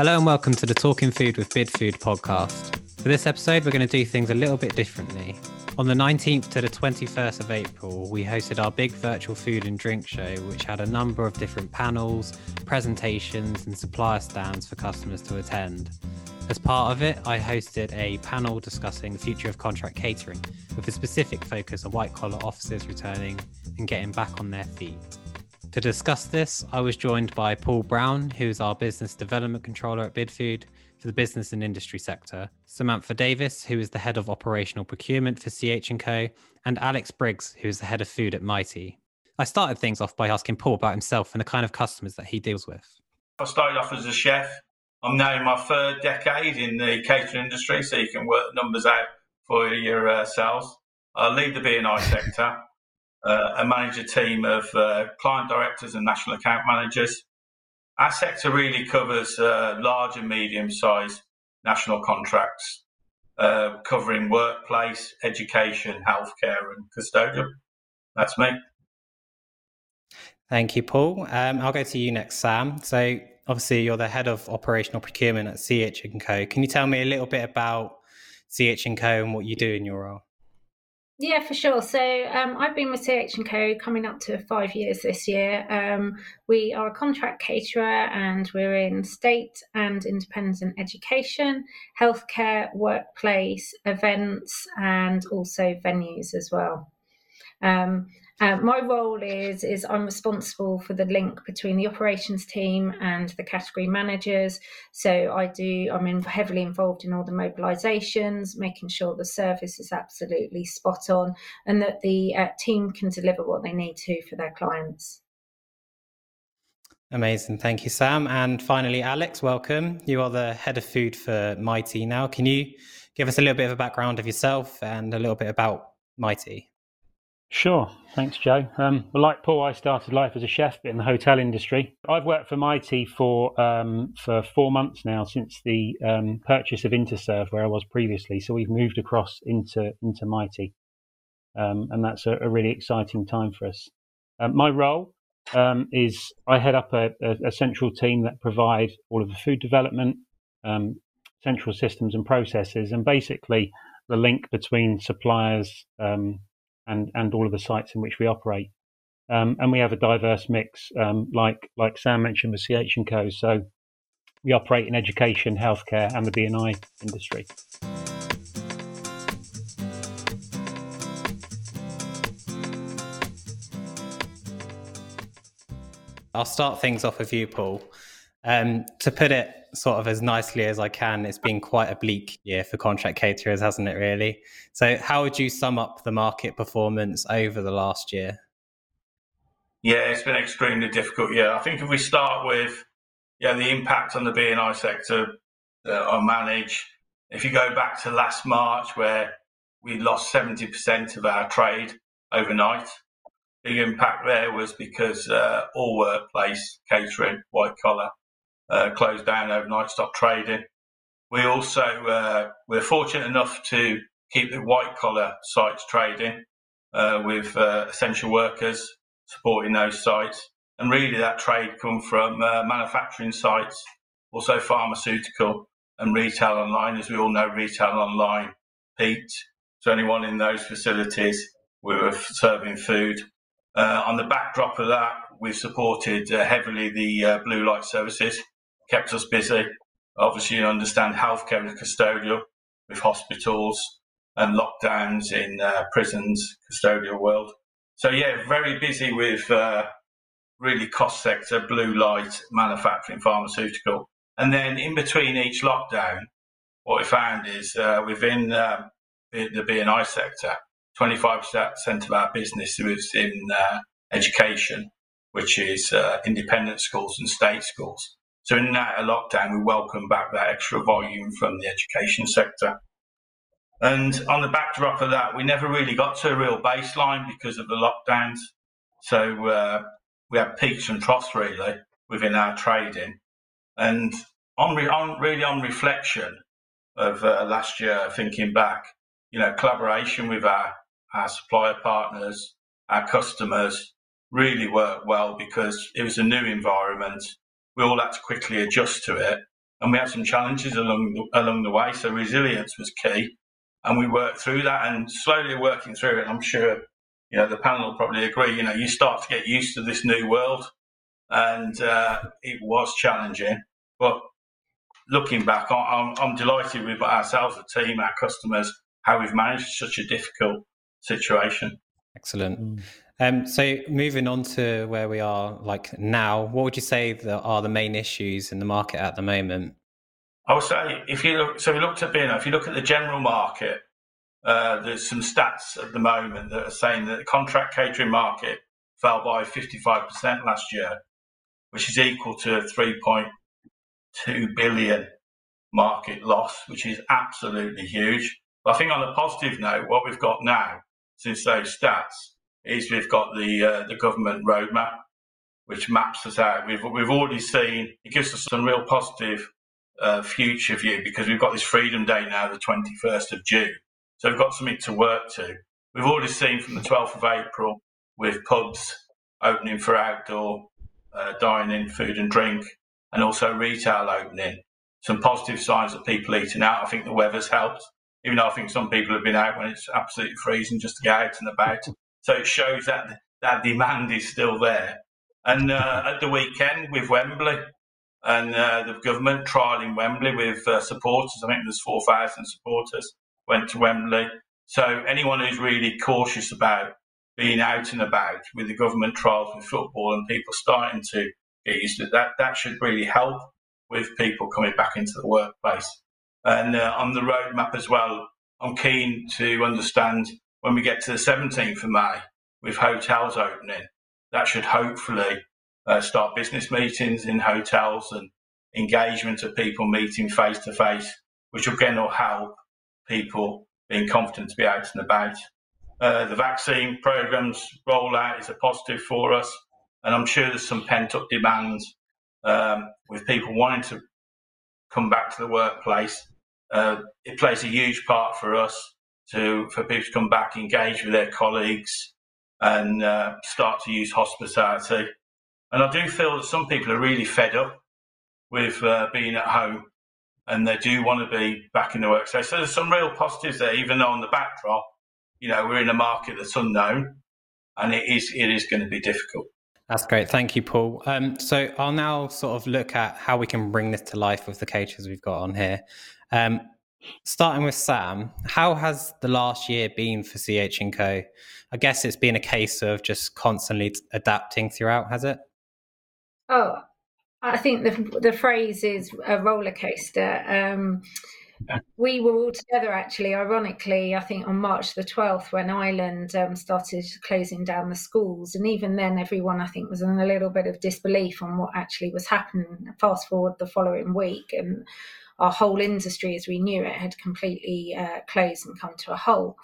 Hello and welcome to the Talking Food with Bidfood podcast. For this episode, we're going to do things a little bit differently. On the 19th to the 21st of April, we hosted our big virtual food and drink show, which had a number of different panels, presentations, and supplier stands for customers to attend. As part of it, I hosted a panel discussing the future of contract catering with a specific focus on white collar officers returning and getting back on their feet. To discuss this, I was joined by Paul Brown, who is our business development controller at Bidfood for the business and industry sector, Samantha Davis, who is the head of operational procurement for CH&Co, and Alex Briggs, who is the head of food at Mitie. I started things off by asking Paul about himself and the kind of customers that he deals with. I started off as a chef I'm now in my third decade in the catering industry, so you can work numbers out for your uh. I lead the B&I sector uh, and manage a team of uh, client directors and national account managers. Our sector really covers uh, large and medium sized national contracts, uh, covering workplace, education, healthcare, and custodial. That's me. Thank you, Paul. Um, I'll go to you next, Sam. So, obviously you're the head of operational procurement at CH Co. Can you tell me a little bit about CH Co. and what you do in your role? Yeah, for sure. So um, I've been with CH and Co. coming up to five years this year. Um, we are a contract caterer, and we're in state and independent education, healthcare, workplace, events, and also venues as well. Um, uh, my role is is I'm responsible for the link between the operations team and the category managers. So I do I'm in, heavily involved in all the mobilisations, making sure the service is absolutely spot on, and that the uh, team can deliver what they need to for their clients. Amazing. Thank you, Sam. And finally, Alex, welcome. You are the head of food for Mitie now. Can you give us a little bit of a background of yourself and a little bit about Mitie? Sure. Thanks, Joe. Um, well, like Paul, I started life as a chef in the hotel industry. I've worked for Mitie for um, for four months now since the um, purchase of Interserve, where I was previously. So we've moved across into into Mitie, um, and that's a, a, really exciting time for us. Um, my role um, is I head up a, a, a, central team that provide all of the food development, central systems and processes, and basically the link between suppliers and, and all of the sites in which we operate. Um, and we have a diverse mix, um, like like Sam mentioned with CH and Co. So we operate in education, healthcare, and the B&I industry. I'll start things off with you, Paul. Um, to put it sort of as nicely as I can, it's been quite a bleak year for contract caterers, hasn't it, really? So, how would you sum up the market performance over the last year? Yeah, it's been extremely difficult year. I think if we start with yeah, the impact on the B&I sector that I manage, if you go back to last March where we lost 70% of our trade overnight, big impact there was because uh, all workplace catering, white collar, uh, closed down overnight, stopped trading. We also uh, we're fortunate enough to keep the white collar sites trading uh, with uh, essential workers supporting those sites, and really that trade come from uh, manufacturing sites, also pharmaceutical and retail online. As we all know, retail online peaked. So anyone in those facilities, we were serving food. Uh, on the backdrop of that, we've supported heavily the blue light services kept us busy. Obviously, you understand healthcare and custodial with hospitals and lockdowns in uh, prisons, custodial world. So yeah, very busy with uh, really cost sector, blue light, manufacturing, pharmaceutical, and then in between each lockdown, what we found is uh, within uh, the B&I sector, 25% of our business was in uh, education, which is uh, independent schools and state schools. So in that lockdown, we welcome back that extra volume from the education sector. And on the backdrop of that, we never really got to a real baseline because of the lockdowns. So uh, we had peaks and troughs really within our trading. And on, re- on really on reflection of uh, last year, thinking back, you know, collaboration with our, our supplier partners, our customers really worked well because it was a new environment we all had to quickly adjust to it. and we had some challenges along the, along the way. So resilience was key, and we worked through that and slowly working through it. I'm sure you know the panel will probably agree. You know, you start to get used to this new world, and uh, it was challenging. But looking back, I'm, I'm delighted with ourselves, the team, our customers, how we've managed such a difficult situation. Excellent. Mm. Um, so moving on to where we are like now, what would you say that are the main issues in the market at the moment? I would say if you look, so we looked at being, if you look at the general market, uh, there's some stats at the moment that are saying that the contract catering market fell by 55% last year, which is equal to 3.2 billion market loss, which is absolutely huge. But I think on a positive note, what we've got now since those stats is we've got the uh, the government roadmap, which maps us out. We've we've already seen it gives us some real positive uh, future view because we've got this Freedom Day now, the 21st of June. So we've got something to work to. We've already seen from the 12th of April with pubs opening for outdoor uh, dining, food and drink, and also retail opening. Some positive signs of people eating out. I think the weather's helped, even though I think some people have been out when it's absolutely freezing just to get out and about. So it shows that that demand is still there. And uh, at the weekend with Wembley and uh, the government trialling Wembley with uh, supporters, I think there's 4,000 supporters went to Wembley. So anyone who's really cautious about being out and about with the government trials with football and people starting to get used to that, that should really help with people coming back into the workplace. And uh, on the roadmap as well, I'm keen to understand when we get to the 17th of May with hotels opening, that should hopefully uh, start business meetings in hotels and engagement of people meeting face to face, which again will help people being confident to be out and about. Uh, the vaccine programs rollout is a positive for us, and I'm sure there's some pent up demand um, with people wanting to come back to the workplace. Uh, it plays a huge part for us to for people to come back, engage with their colleagues, and uh, start to use hospitality. And I do feel that some people are really fed up with uh, being at home, and they do want to be back in the workplace. So there's some real positives there, even though on the backdrop, you know, we're in a market that's unknown, and it is it is going to be difficult. That's great. Thank you, Paul. Um, so I'll now sort of look at how we can bring this to life with the caterers we've got on here. Um, starting with Sam, how has the last year been for CH and Co? I guess it's been a case of just constantly adapting throughout, has it? Oh, I think the the phrase is a roller coaster. Um, we were all together actually, ironically, I think on March the 12th when Ireland um, started closing down the schools. And even then, everyone I think was in a little bit of disbelief on what actually was happening. Fast forward the following week, and our whole industry as we knew it had completely uh, closed and come to a halt.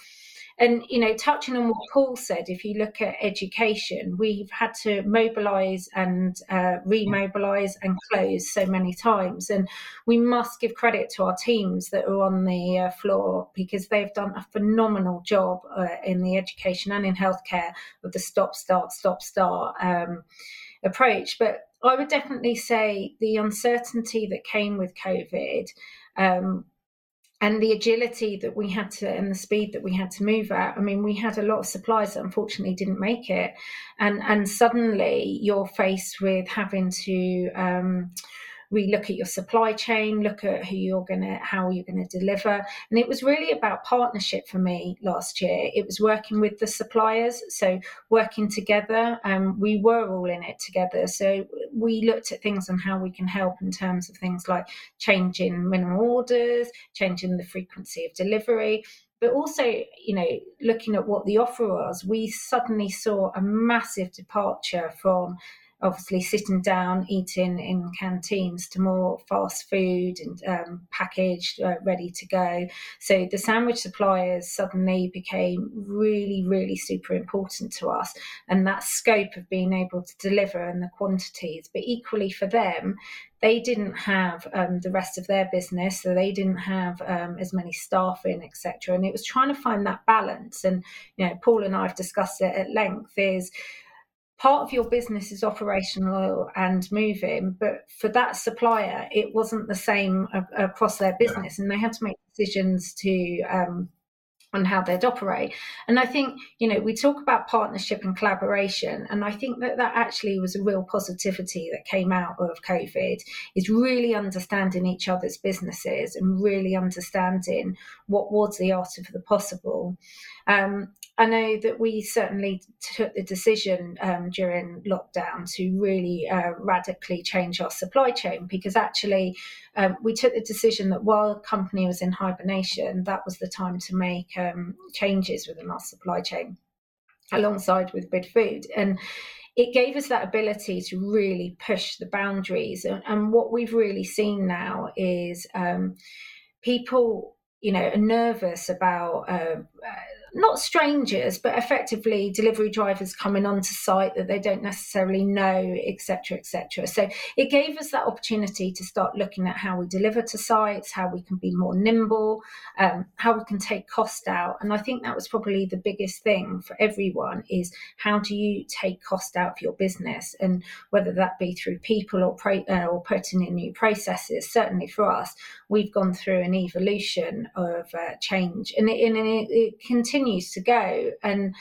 And, you know, touching on what Paul said, if you look at education, we've had to mobilize and uh, remobilize and close so many times. And we must give credit to our teams that are on the uh, floor because they've done a phenomenal job uh, in the education and in healthcare with the stop, start, stop, start um, approach. But I would definitely say the uncertainty that came with COVID um, and the agility that we had to and the speed that we had to move at i mean we had a lot of supplies that unfortunately didn't make it. And and suddenly you're faced with having to um, we look at your supply chain, look at who you're gonna, how you're gonna deliver, and it was really about partnership for me last year. It was working with the suppliers, so working together. Um, we were all in it together, so we looked at things on how we can help in terms of things like changing minimum orders, changing the frequency of delivery but also you know looking at what the offer was we suddenly saw a massive departure from obviously sitting down eating in canteens to more fast food and um, packaged uh, ready to go. So the sandwich suppliers suddenly became really really super important to us and that scope of being able to deliver and the quantities. But equally for them they didn't have um, the rest of their business so they didn't have um, as many staff in etc and it was trying to find that balance. And you know paul and i have discussed it at length is part of your business is operational and moving, but for that supplier, it wasn't the same across their business, and they had to make decisions to um, on how they'd operate. And I think, you know, we talk about partnership and collaboration, and I think that that actually was a real positivity that came out of COVID is really understanding each other's businesses and really understanding what was the art of the possible. Um, I know that we certainly took the decision um, during lockdown to really uh, radically change our supply chain because actually um, we took the decision that while the company was in hibernation, that was the time to make um, changes within our supply chain alongside with Bidfood. And it gave us that ability to really push the boundaries. And, and what we've really seen now is um, people, you know, are nervous about. Uh, not strangers, but effectively delivery drivers coming onto site that they don't necessarily know, etc., etc. So it gave us that opportunity to start looking at how we deliver to sites, how we can be more nimble, um, how we can take cost out. And I think that was probably the biggest thing for everyone is how do you take cost out of your business, and whether that be through people or uh, or putting in new processes. Certainly for us, we've gone through an evolution of uh, change, and it, and it, it continues to go. And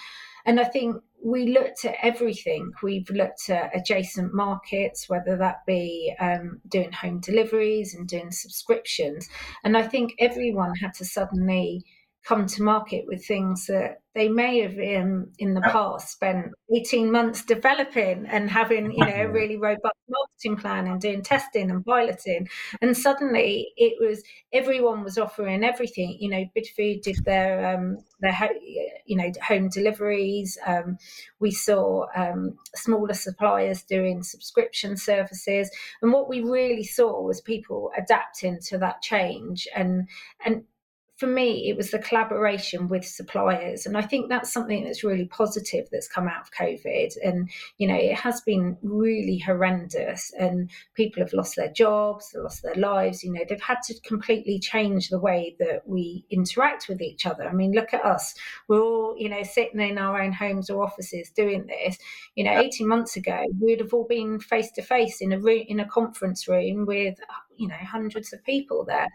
and I think we looked at everything. We've looked at adjacent markets, whether that be um, doing home deliveries and doing subscriptions. And I think everyone had to suddenly come to market with things that they may have in in the past spent 18 months developing and having you know a really robust marketing plan and doing testing and piloting. And suddenly it was everyone was offering everything you know bidfood did their um their you know home deliveries um, we saw um, smaller suppliers doing subscription services. And what we really saw was people adapting to that change and and for me, it was the collaboration with suppliers. And I think that's something that's really positive that's come out of COVID. And, you know, it has been really horrendous and people have lost their jobs, lost their lives. You know, they've had to completely change the way that we interact with each other. I mean, look at us. We're all, you know, sitting in our own homes or offices doing this. You know, 18 months ago, we'd have all been face to face in a room, in a conference room with you know hundreds of people there.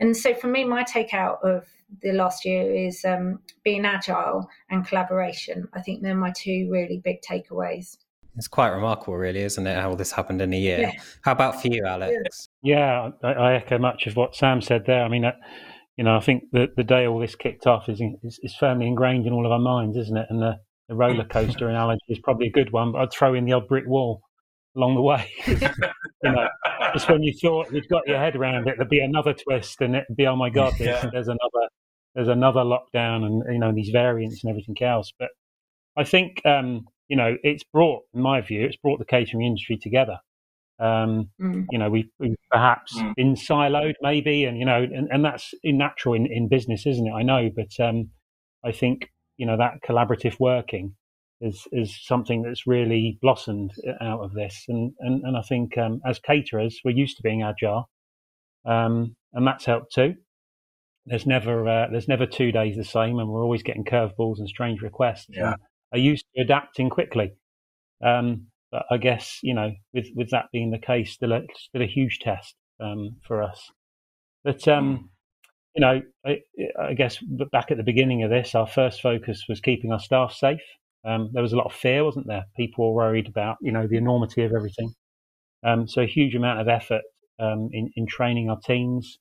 And so for me my takeout of the last year is um, being agile and collaboration. I think they're my two really big takeaways. It's quite remarkable really isn't it how this happened in a year? Yeah. how about for you alex? Yeah. I, I, echo much of what sam said there. I mean uh, you know i think the, the day all this kicked off is, is, is firmly ingrained in all of our minds isn't it? And the, the roller coaster analogy is probably a good one but i'd throw in the odd brick wall along the way. you know, just when you thought you'd got your head around it, there'd be another twist, and it'd be, oh my god, there's, yeah. there's another there's another lockdown, and you know these variants and everything else. But I think um, you know it's brought, in my view, it's brought the catering industry together. Um, mm. You know, we've, we've perhaps mm. been siloed, maybe, and you know, and, and that's natural in, in business, isn't it? I know, but um, I think you know that collaborative working is is something that's really blossomed out of this. And and, and I think um, as caterers, we're used to being agile, um, and that's helped too. There's never uh, there's never two days the same, and we're always getting curveballs and strange requests. Yeah. And are used to adapting quickly. Um, but I guess you know, with with that being the case, still a, still a huge test um, for us. But um, hmm. you know, I, I, guess back at the beginning of this, our first focus was keeping our staff safe. Um, there was a lot of fear, wasn't there? People were worried about, you know, the enormity of everything. Um, so a huge amount of effort um, in, in training our teams,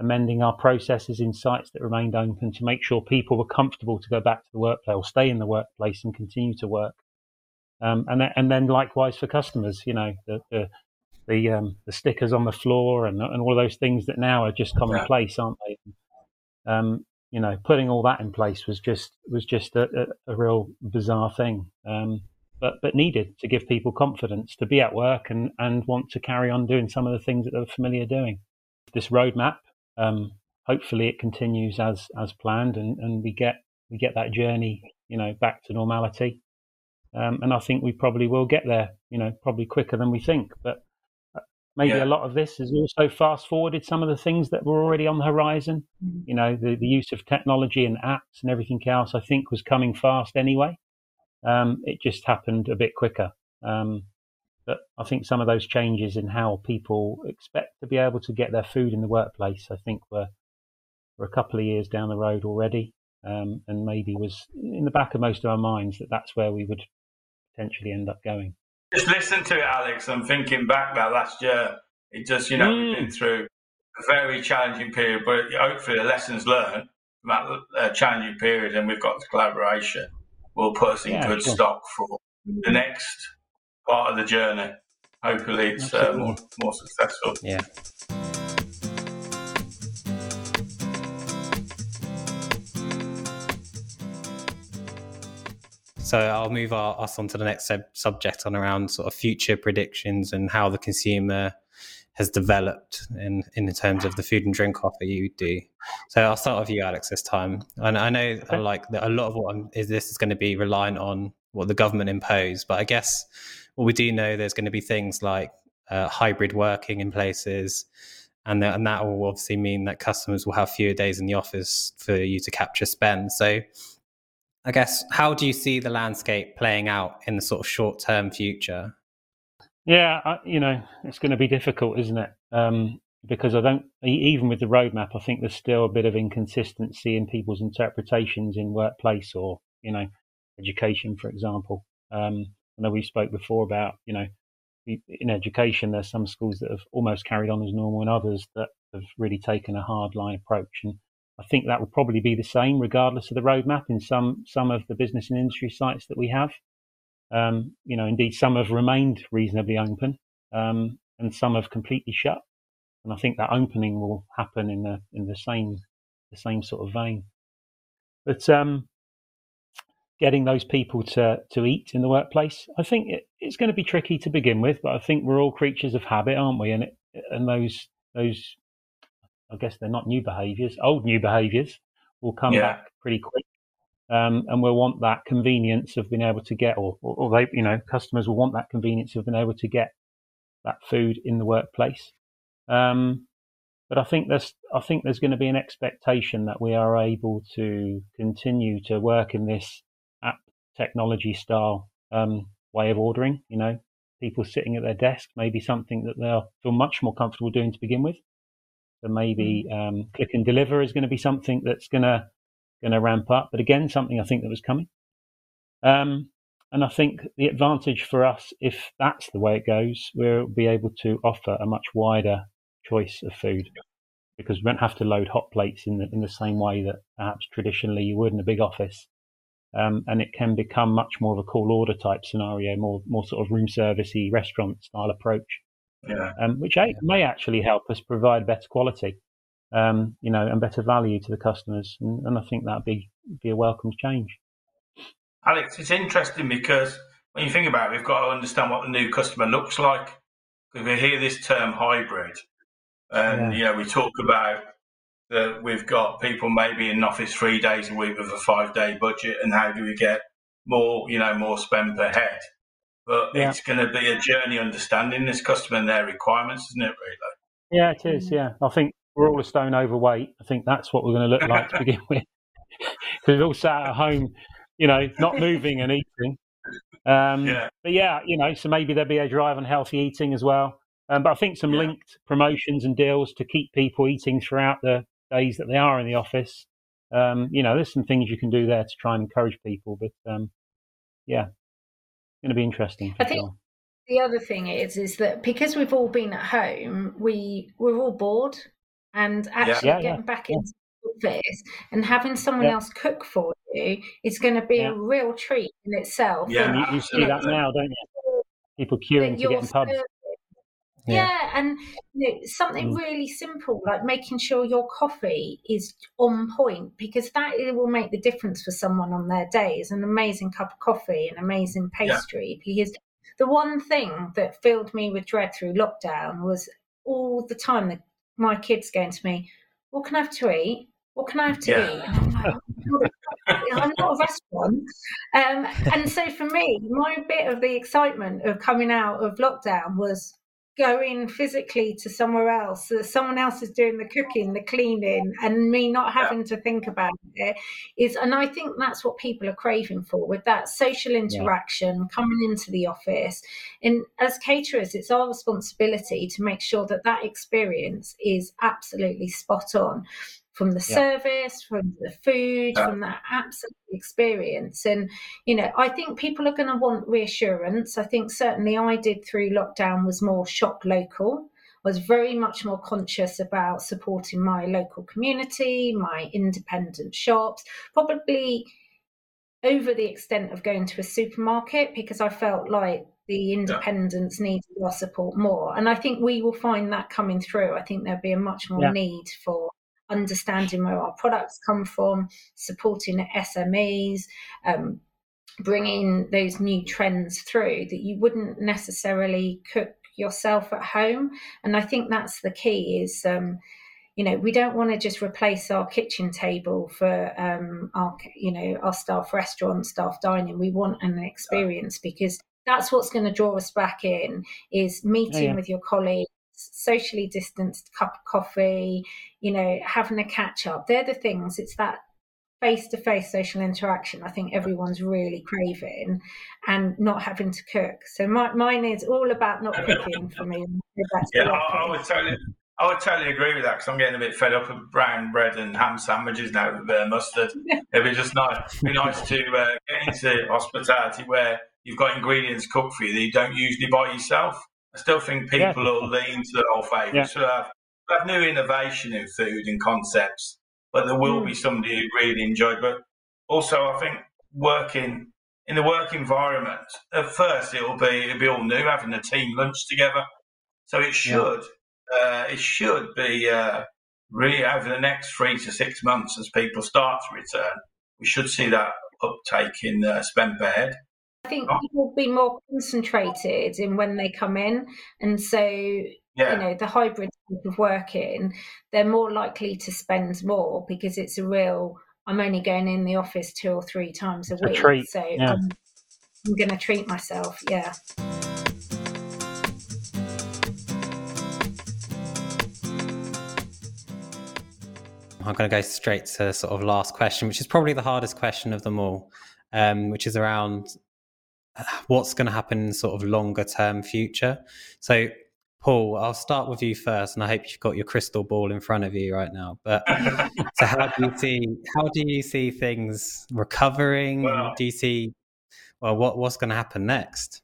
amending our processes in sites that remained open to make sure people were comfortable to go back to the workplace or stay in the workplace and continue to work. Um, and, then, and then likewise for customers, you know, the, the, the, um, the stickers on the floor and, and all those things that now are just commonplace, aren't they? Um, you know, putting all that in place was just was just a, a, a real bizarre thing, um, but but needed to give people confidence to be at work and and want to carry on doing some of the things that they're familiar doing. This roadmap, um, hopefully, it continues as as planned, and, and we get we get that journey, you know, back to normality. Um, and I think we probably will get there, you know, probably quicker than we think. But maybe yeah. a lot of this has also fast forwarded some of the things that were already on the horizon. Mm-hmm. You know, the, the use of technology and apps and everything else, I think, was coming fast anyway. Um, it just happened a bit quicker. Um, but I think some of those changes in how people expect to be able to get their food in the workplace, I think we're, we're a couple of years down the road already. Um, and maybe was in the back of most of our minds that that's where we would potentially end up going. Just listen to it, Alex. I'm thinking back that last year. It just, you know, mm. we've been through a very challenging period, but hopefully the lessons learned from that uh, challenging period and we've got the collaboration will put us in yeah, good sure. stock for the next part of the journey. Hopefully, it's uh, more more successful. Yeah. So I'll move our, us on to the next sub- subject on around sort of future predictions and how the consumer has developed in in terms of the food and drink offer you do. So I'll start with you, Alex, this time. And I know okay. like a lot of what I'm, is this is going to be reliant on what the government impose, but I guess what we do know there's going to be things like uh, hybrid working in places. And, and that will obviously mean that customers will have fewer days in the office for you to capture spend. So, I guess, how do you see the landscape playing out in the sort of short term future? Yeah, I, you know, it's going to be difficult, isn't it? Um, because I don't, even with the roadmap, I think there's still a bit of inconsistency in people's interpretations in workplace or, you know, education, for example. Um, I know we spoke before about, you know, in education, there's some schools that have almost carried on as normal and others that have really taken a hard line approach. And I think that will probably be the same regardless of the roadmap in some, some of the business and industry sites that we have. Um, you know, indeed, some have remained reasonably open, um, and some have completely shut. And I think that opening will happen in the in the same the same sort of vein. But um, getting those people to to eat in the workplace, I think it, it's going to be tricky to begin with. But I think we're all creatures of habit, aren't we? And it, and those those, I guess they're not new behaviours, old new behaviours will come yeah. back pretty quick um, and we'll want that convenience of being able to get, or, or, or, they, you know, customers will want that convenience of being able to get that food in the workplace. Um, but I think there's, I think there's going to be an expectation that we are able to continue to work in this app technology style um, way of ordering. You know, people sitting at their desk, maybe something that they'll feel much more comfortable doing to begin with. So maybe mm. um, click and deliver is going to be something that's going to going to ramp up. But again, something I think that was coming. Um, and I think the advantage for us, if that's the way it goes, we'll be able to offer a much wider choice of food because we won't have to load hot plates in the, in the same way that perhaps traditionally you would in a big office. Um, and it can become much more of a call order type scenario, more more sort of room servicey restaurant style approach, yeah. um, which may actually help us provide better quality um, you know, and better value to the customers. And, and I think that'd be be a welcome change. Alex, it's interesting because when you think about it, we've got to understand what the new customer looks like. Because we hear this term hybrid, and yeah. you know, we talk about that we've got people maybe in office three days a week with a five day budget, and how do we get more, you know, more spend per head? But yeah. it's going to be a journey understanding this customer and their requirements, isn't it? Really? Yeah, it is. Yeah, I think we're all a stone overweight. I think that's what we're going to look like to begin with. Because we've all sat at home, you know, not moving and eating. Um, yeah. But yeah, you know, so maybe there'll be a drive on healthy eating as well. Um, but I think some yeah. linked promotions and deals to keep people eating throughout the days that they are in the office. Um, you know, there's some things you can do there to try and encourage people. But um, yeah, going to be interesting. I think sure. the other thing is, is that because we've all been at home, we we're all bored and actually yeah. getting yeah, back yeah. into this and having someone else cook for you is going to be a real treat in itself. Yeah, and you, you see you know, that now, don't you? People queuing to get in pubs. Yeah. yeah. and you know, something mm. really simple like making sure your coffee is on point because that will make the difference for someone on their day. Is an amazing cup of coffee, an amazing pastry. Yeah. Because the one thing that filled me with dread through lockdown was all the time the my kids going to me, "What can I have to eat? What can I have to yeah. eat?" And I'm like, I'm not a restaurant. Um, and so for me, my bit of the excitement of coming out of lockdown was going physically to somewhere else so someone else is doing the cooking the cleaning and me not having yeah. to think about it is and i think that's what people are craving for with that social interaction yeah. coming into the office and as caterers it's our responsibility to make sure that that experience is absolutely spot on from the yeah. service, from the food, yeah. from that absolute experience. And, you know, I think people are going to want reassurance. I think certainly I did through lockdown was more shop local. was very much more conscious about supporting my local community, my independent shops, probably over the extent of going to a supermarket because I felt like the independents yeah. needed our support more. And I think we will find that coming through. I think there'll be a much more yeah. need for understanding where our products come from, supporting SMEs, um, bringing those new trends through that you wouldn't necessarily cook yourself at home. And I think that's the key is. Um, you know we don't want to just replace our kitchen table for um, our you know our staff restaurant staff dining we want an experience because that's what's going to draw us back in is meeting yeah. with your colleagues socially distanced cup of coffee, you know, having a catch up. They're the things. It's that face to face social interaction. I think everyone's really craving, and not having to cook. So my, mine is all about not cooking for me. yeah, I, I, would totally. I would totally agree with that because I'm getting a bit fed up of brown bread and ham sandwiches now with a bit of mustard. It'd be just nice, be nice to uh, get into hospitality where you've got ingredients cooked for you that you don't usually buy yourself. I still think people yeah. will lean to the old favourites. Yeah. So have, have new innovation in food and concepts, but there will mm. be somebody who really enjoy. But also, I think working in the work environment at first it'll be it'll be all new having a team lunch together. So it should yeah. uh, it should be uh, really over the next three to six months as people start to return. We should see that uptake in uh, spend per head. I think oh. people will be more concentrated in when they come in, and so yeah. you know the hybrid type of working, they're more likely to spend more because it's a real. I'm only going in the office two or three times a it's week, a so yeah. I'm, I'm going to treat myself. Yeah. I'm going to go straight to sort of last question, which is probably the hardest question of them all, um, which is around what's going to happen in sort of longer term future. So, Paul, I'll start with you first, and I hope you've got your crystal ball in front of you right now. But so, how do you see how do you see things recovering? Do you see well what what's going to happen next?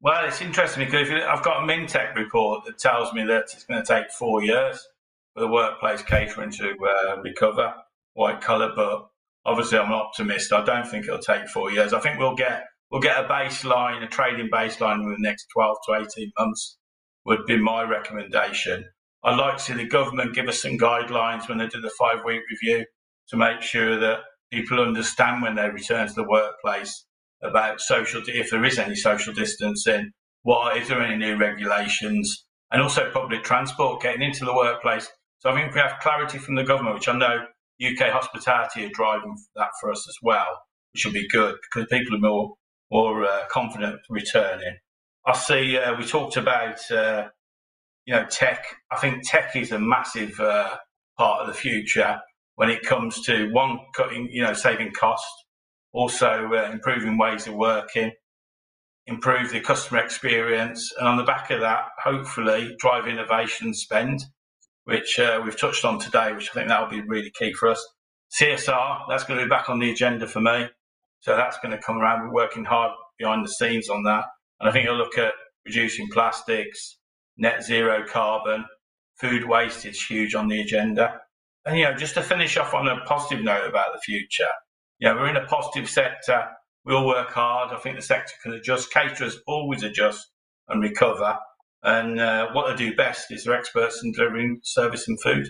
Well, it's interesting because I've got a Mintec report that tells me that it's going to take four years for the workplace catering to uh, recover white collar. But obviously, I'm an optimist. I don't think it'll take four years. I think we'll get we'll get a baseline, a trading baseline in the next 12 to 18 months, would be my recommendation. I'd like to see the government give us some guidelines when they do the five week review to make sure that people understand when they return to the workplace about social, if there is any social distancing, what, if there any new regulations, and also public transport getting into the workplace. So I think we have clarity from the government, which I know UK hospitality are driving that for us as well, which will be good because people are more or uh, confident returning. I see uh, we talked about uh, you know tech. I think tech is a massive uh, part of the future when it comes to one cutting you know saving cost, also uh, improving ways of working, improve the customer experience, and on the back of that, hopefully drive innovation spend, which we've touched on today, which I think that will be really key for us. CSR, that's going to be back on the agenda for me. So that's going to come around. We're working hard behind the scenes on that. And I think you'll look at reducing plastics, net zero carbon, food waste is huge on the agenda. And, you know, just to finish off on a positive note about the future, you know, we're in a positive sector. We all work hard. I think the sector can adjust. Caterers always adjust and recover. And uh, what they do best is they're experts in delivering service and food.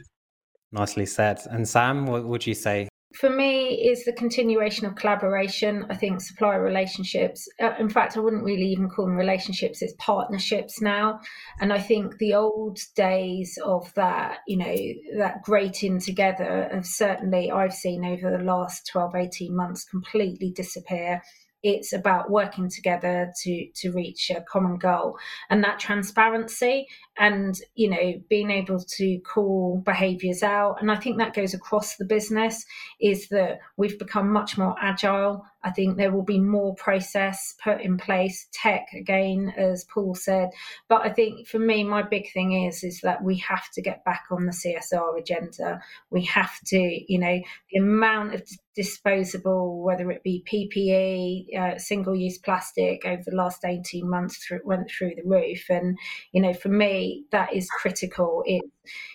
Nicely said. And Sam, what would you say for me is the continuation of collaboration. I think supplier relationships uh, in fact i wouldn't really even call them relationships it's partnerships now. And i think the old days of that you know that grating together have certainly i've seen over the last 12 18 months completely disappear it's about working together to to reach a common goal. And that transparency and you know being able to call behaviors out. And i think that goes across the business is that we've become much more agile i think there will be more process put in place. Tech again as paul said. But i think for me my big thing is is that we have to get back on the csr agenda. We have to you know the amount of disposable whether it be ppe uh, single use plastic over the last 18 months through, went through the roof. And you know for me that is critical. It's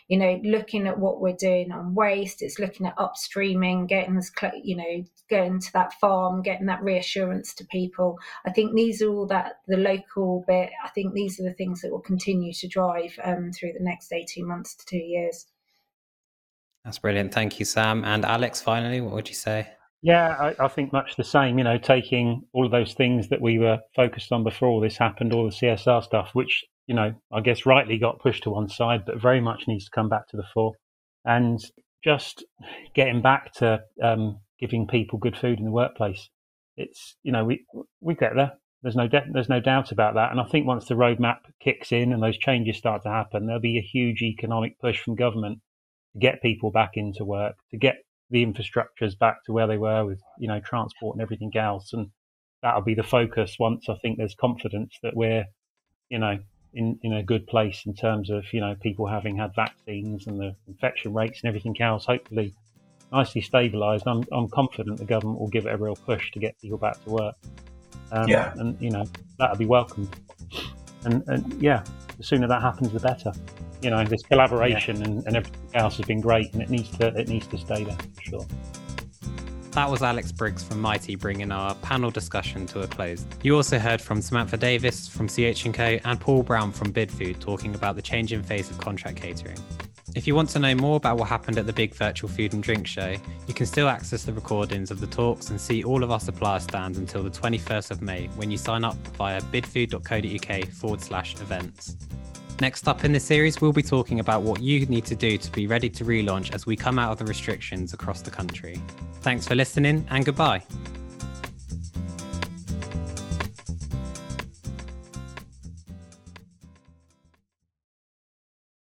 you know looking at what we're doing on waste. It's looking at upstreaming, getting this you know going to that farm, getting that reassurance to people. I think these are all that the local bit. I think these are the things that will continue to drive um, through the next eighteen months to two years. That's brilliant. Thank you, Sam. And Alex, finally, what would you say? Yeah, I, I, think much the same. You know, taking all of those things that we were focused on before all this happened, all the CSR stuff, which you know, I guess rightly got pushed to one side, but very much needs to come back to the fore. And just getting back to um, giving people good food in the workplace. It's you know we we get there. There's no de- there's no doubt about that. And I think once the roadmap kicks in and those changes start to happen, there'll be a huge economic push from government to get people back into work, to get the infrastructures back to where they were with you know transport and everything else. And that'll be the focus once I think there's confidence that we're you know in, in a good place in terms of you know people having had vaccines and the infection rates and everything else. Hopefully, nicely stabilised. I'm I'm confident the government will give it a real push to get people back to work. Um, yeah, and you know that'll be welcomed. And, and yeah, the sooner that happens, the better. You know, this collaboration yeah. and, and everything else has been great, and it needs to it needs to stay there for sure. That was Alex Briggs from Mitie bringing our panel discussion to a close. You also heard from Samantha Davis from CH&Co and Paul Brown from Bidfood talking about the changing face of contract catering. If you want to know more about what happened at the big virtual food and drink show, you can still access the recordings of the talks and see all of our supplier stands until the 21st of May when you sign up via bidfood.co.uk forward slash events. Next up in the series, we'll be talking about what you need to do to be ready to relaunch as we come out of the restrictions across the country. Thanks for listening and goodbye.